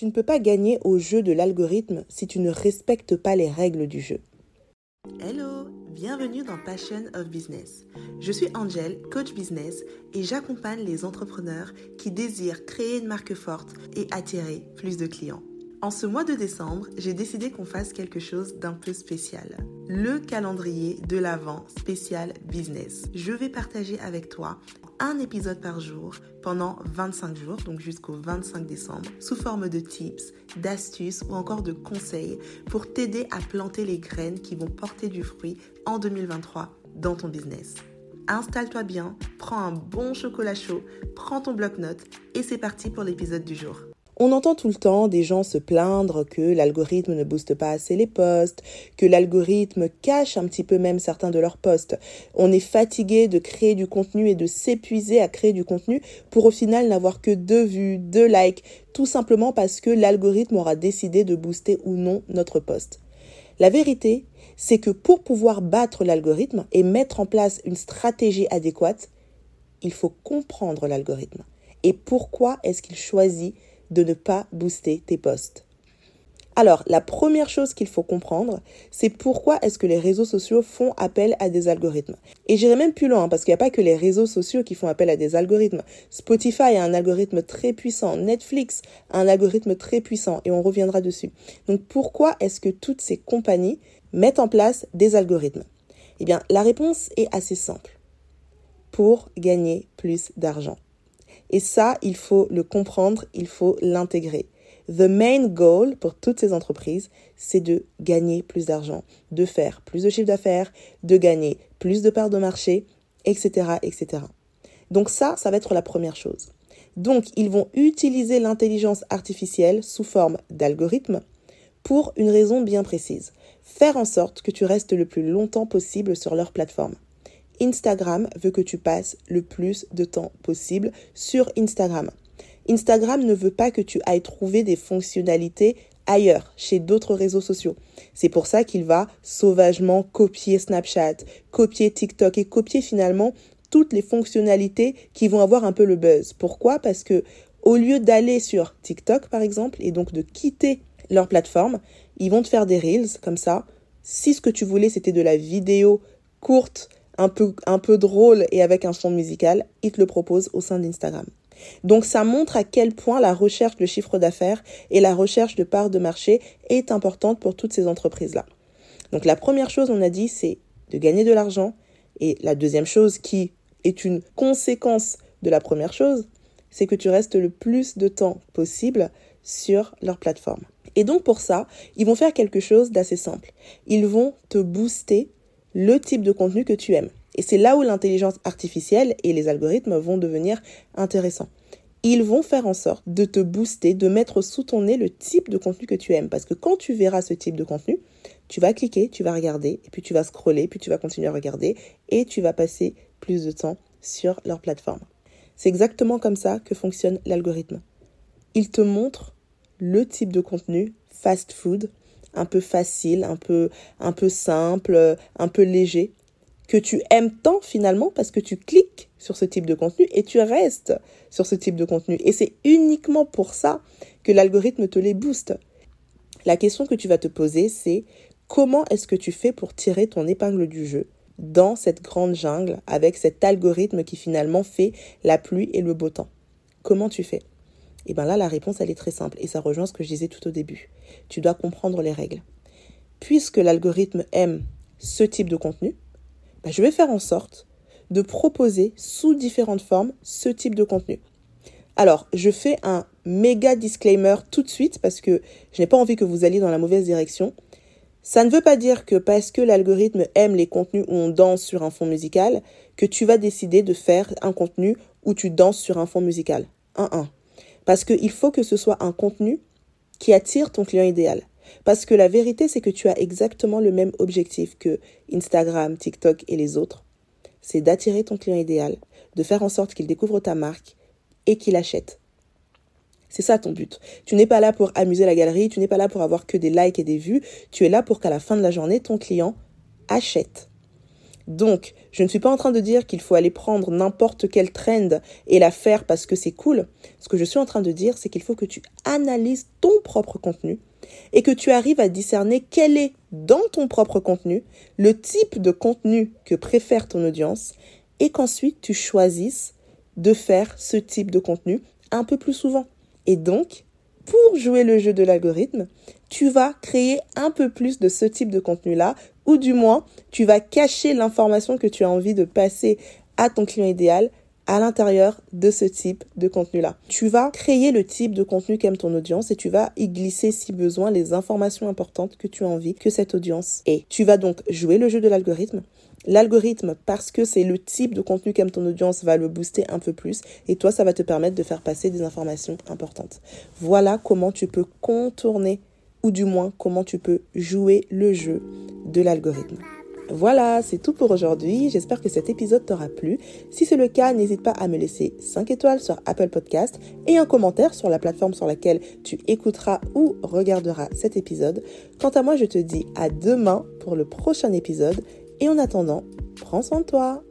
Tu ne peux pas gagner au jeu de l'algorithme si tu ne respectes pas les règles du jeu. Hello, bienvenue dans Passion of Business. Je suis Angel, coach business, et j'accompagne les entrepreneurs qui désirent créer une marque forte et attirer plus de clients. En ce mois de décembre, j'ai décidé qu'on fasse quelque chose d'un peu spécial. Le calendrier de l'Avent spécial business. Je vais partager avec toi un épisode par jour pendant 25 jours, donc jusqu'au 25 décembre, sous forme de tips, d'astuces ou encore de conseils pour t'aider à planter les graines qui vont porter du fruit en 2023 dans ton business. Installe-toi bien, prends un bon chocolat chaud, prends ton bloc-notes et c'est parti pour l'épisode du jour. On entend tout le temps des gens se plaindre que l'algorithme ne booste pas assez les posts, que l'algorithme cache un petit peu même certains de leurs posts. On est fatigué de créer du contenu et de s'épuiser à créer du contenu pour au final n'avoir que deux vues, deux likes, tout simplement parce que l'algorithme aura décidé de booster ou non notre post. La vérité, c'est que pour pouvoir battre l'algorithme et mettre en place une stratégie adéquate, il faut comprendre l'algorithme. Et pourquoi est-ce qu'il choisit de ne pas booster tes posts. Alors, la première chose qu'il faut comprendre, c'est pourquoi est-ce que les réseaux sociaux font appel à des algorithmes. Et j'irai même plus loin, parce qu'il n'y a pas que les réseaux sociaux qui font appel à des algorithmes. Spotify a un algorithme très puissant, Netflix a un algorithme très puissant, et on reviendra dessus. Donc pourquoi est-ce que toutes ces compagnies mettent en place des algorithmes? Eh bien, la réponse est assez simple. Pour gagner plus d'argent. Et ça, il faut le comprendre, il faut l'intégrer. The main goal pour toutes ces entreprises, c'est de gagner plus d'argent, de faire plus de chiffre d'affaires, de gagner plus de parts de marché, etc., etc. Donc ça, ça va être la première chose. Donc, ils vont utiliser l'intelligence artificielle sous forme d'algorithmes pour une raison bien précise. Faire en sorte que tu restes le plus longtemps possible sur leur plateforme. Instagram veut que tu passes le plus de temps possible sur Instagram. Instagram ne veut pas que tu ailles trouver des fonctionnalités ailleurs, chez d'autres réseaux sociaux. C'est pour ça qu'il va sauvagement copier Snapchat, copier TikTok et copier finalement toutes les fonctionnalités qui vont avoir un peu le buzz. Pourquoi? Parce que au lieu d'aller sur TikTok par exemple et donc de quitter leur plateforme, ils vont te faire des reels comme ça. Si ce que tu voulais c'était de la vidéo courte un peu, drôle et avec un son musical, il te le propose au sein d'Instagram. Donc ça montre à quel point la recherche de chiffre d'affaires et la recherche de parts de marché est importante pour toutes ces entreprises-là. Donc la première chose, on a dit, c'est de gagner de l'argent. Et la deuxième chose qui est une conséquence de la première chose, c'est que tu restes le plus de temps possible sur leur plateforme. Et donc pour ça, ils vont faire quelque chose d'assez simple. Ils vont te booster le type de contenu que tu aimes. Et c'est là où l'intelligence artificielle et les algorithmes vont devenir intéressants. Ils vont faire en sorte de te booster, de mettre sous ton nez le type de contenu que tu aimes. Parce que quand tu verras ce type de contenu, tu vas cliquer, tu vas regarder, et puis tu vas scroller, puis tu vas continuer à regarder, et tu vas passer plus de temps sur leur plateforme. C'est exactement comme ça que fonctionne l'algorithme. Il te montre le type de contenu fast food un peu facile, un peu, un peu simple, un peu léger, que tu aimes tant finalement parce que tu cliques sur ce type de contenu et tu restes sur ce type de contenu. Et c'est uniquement pour ça que l'algorithme te les booste. La question que tu vas te poser, c'est comment est-ce que tu fais pour tirer ton épingle du jeu dans cette grande jungle avec cet algorithme qui finalement fait la pluie et le beau temps? Comment tu fais? Et bien là, la réponse, elle est très simple et ça rejoint ce que je disais tout au début. Tu dois comprendre les règles. Puisque l'algorithme aime ce type de contenu, ben, je vais faire en sorte de proposer sous différentes formes ce type de contenu. Alors, je fais un méga disclaimer tout de suite parce que je n'ai pas envie que vous alliez dans la mauvaise direction. Ça ne veut pas dire que parce que l'algorithme aime les contenus où on danse sur un fond musical, que tu vas décider de faire un contenu où tu danses sur un fond musical. 1-1. Parce qu'il faut que ce soit un contenu qui attire ton client idéal. Parce que la vérité, c'est que tu as exactement le même objectif que Instagram, TikTok et les autres. C'est d'attirer ton client idéal, de faire en sorte qu'il découvre ta marque et qu'il achète. C'est ça ton but. Tu n'es pas là pour amuser la galerie, tu n'es pas là pour avoir que des likes et des vues, tu es là pour qu'à la fin de la journée, ton client achète. Donc, je ne suis pas en train de dire qu'il faut aller prendre n'importe quel trend et la faire parce que c'est cool. Ce que je suis en train de dire, c'est qu'il faut que tu analyses ton propre contenu et que tu arrives à discerner quel est dans ton propre contenu le type de contenu que préfère ton audience et qu'ensuite tu choisisses de faire ce type de contenu un peu plus souvent. Et donc, pour jouer le jeu de l'algorithme, tu vas créer un peu plus de ce type de contenu-là, ou du moins, tu vas cacher l'information que tu as envie de passer à ton client idéal à l'intérieur de ce type de contenu-là. Tu vas créer le type de contenu qu'aime ton audience et tu vas y glisser si besoin les informations importantes que tu as envie que cette audience ait. Tu vas donc jouer le jeu de l'algorithme. L'algorithme, parce que c'est le type de contenu qu'aime ton audience, va le booster un peu plus et toi, ça va te permettre de faire passer des informations importantes. Voilà comment tu peux contourner ou du moins comment tu peux jouer le jeu de l'algorithme. Voilà, c'est tout pour aujourd'hui. J'espère que cet épisode t'aura plu. Si c'est le cas, n'hésite pas à me laisser 5 étoiles sur Apple Podcast et un commentaire sur la plateforme sur laquelle tu écouteras ou regarderas cet épisode. Quant à moi, je te dis à demain pour le prochain épisode et en attendant, prends soin de toi.